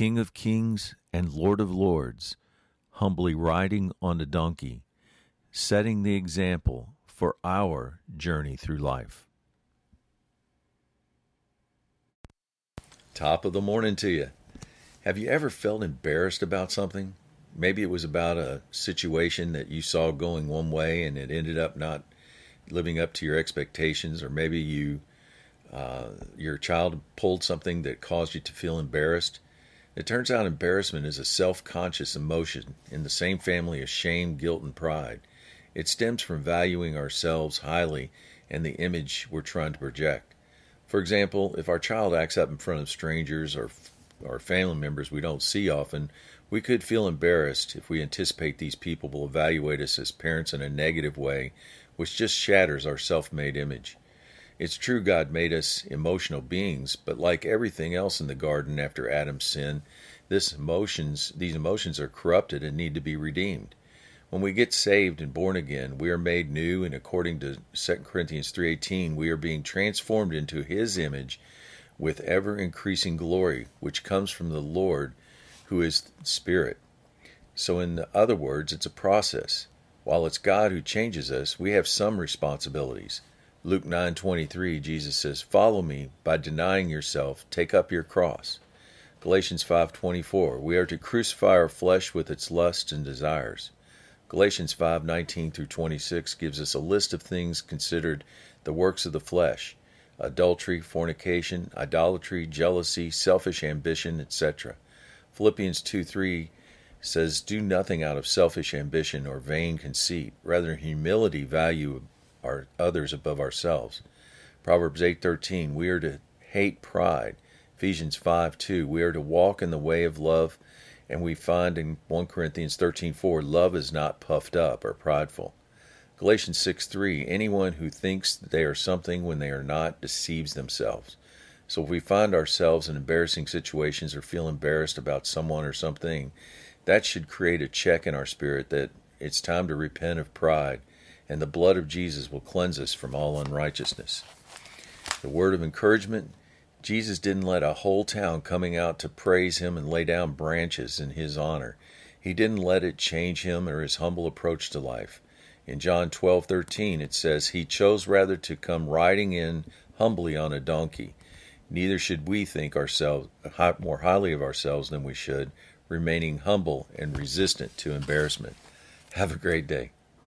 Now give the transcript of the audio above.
King of kings and Lord of lords, humbly riding on a donkey, setting the example for our journey through life. Top of the morning to you. Have you ever felt embarrassed about something? Maybe it was about a situation that you saw going one way and it ended up not living up to your expectations, or maybe you uh, your child pulled something that caused you to feel embarrassed. It turns out embarrassment is a self conscious emotion in the same family as shame, guilt, and pride. It stems from valuing ourselves highly and the image we're trying to project. For example, if our child acts up in front of strangers or or family members we don't see often, we could feel embarrassed if we anticipate these people will evaluate us as parents in a negative way, which just shatters our self made image. It's true God made us emotional beings, but like everything else in the garden after Adam's sin, this emotions, these emotions are corrupted and need to be redeemed. When we get saved and born again, we are made new and according to 2 Corinthians 3:18, we are being transformed into his image with ever increasing glory, which comes from the Lord who is spirit. So in other words, it's a process. While it's God who changes us, we have some responsibilities. Luke 9:23 Jesus says, "Follow me by denying yourself, take up your cross." Galatians 5:24 We are to crucify our flesh with its lusts and desires. Galatians 5:19 through 26 gives us a list of things considered the works of the flesh: adultery, fornication, idolatry, jealousy, selfish ambition, etc. Philippians 2:3 says, "Do nothing out of selfish ambition or vain conceit; rather humility value our others above ourselves." Proverbs 8:13 We are to hate pride. Ephesians 5:2 We are to walk in the way of love and we find in 1 Corinthians 13:4, love is not puffed up or prideful. Galatians 6:3, anyone who thinks they are something when they are not deceives themselves. So if we find ourselves in embarrassing situations or feel embarrassed about someone or something, that should create a check in our spirit that it's time to repent of pride, and the blood of Jesus will cleanse us from all unrighteousness. The word of encouragement Jesus didn't let a whole town coming out to praise him and lay down branches in his honor. He didn't let it change him or his humble approach to life. In John 12:13 it says, "He chose rather to come riding in humbly on a donkey. Neither should we think ourselves more highly of ourselves than we should, remaining humble and resistant to embarrassment." Have a great day.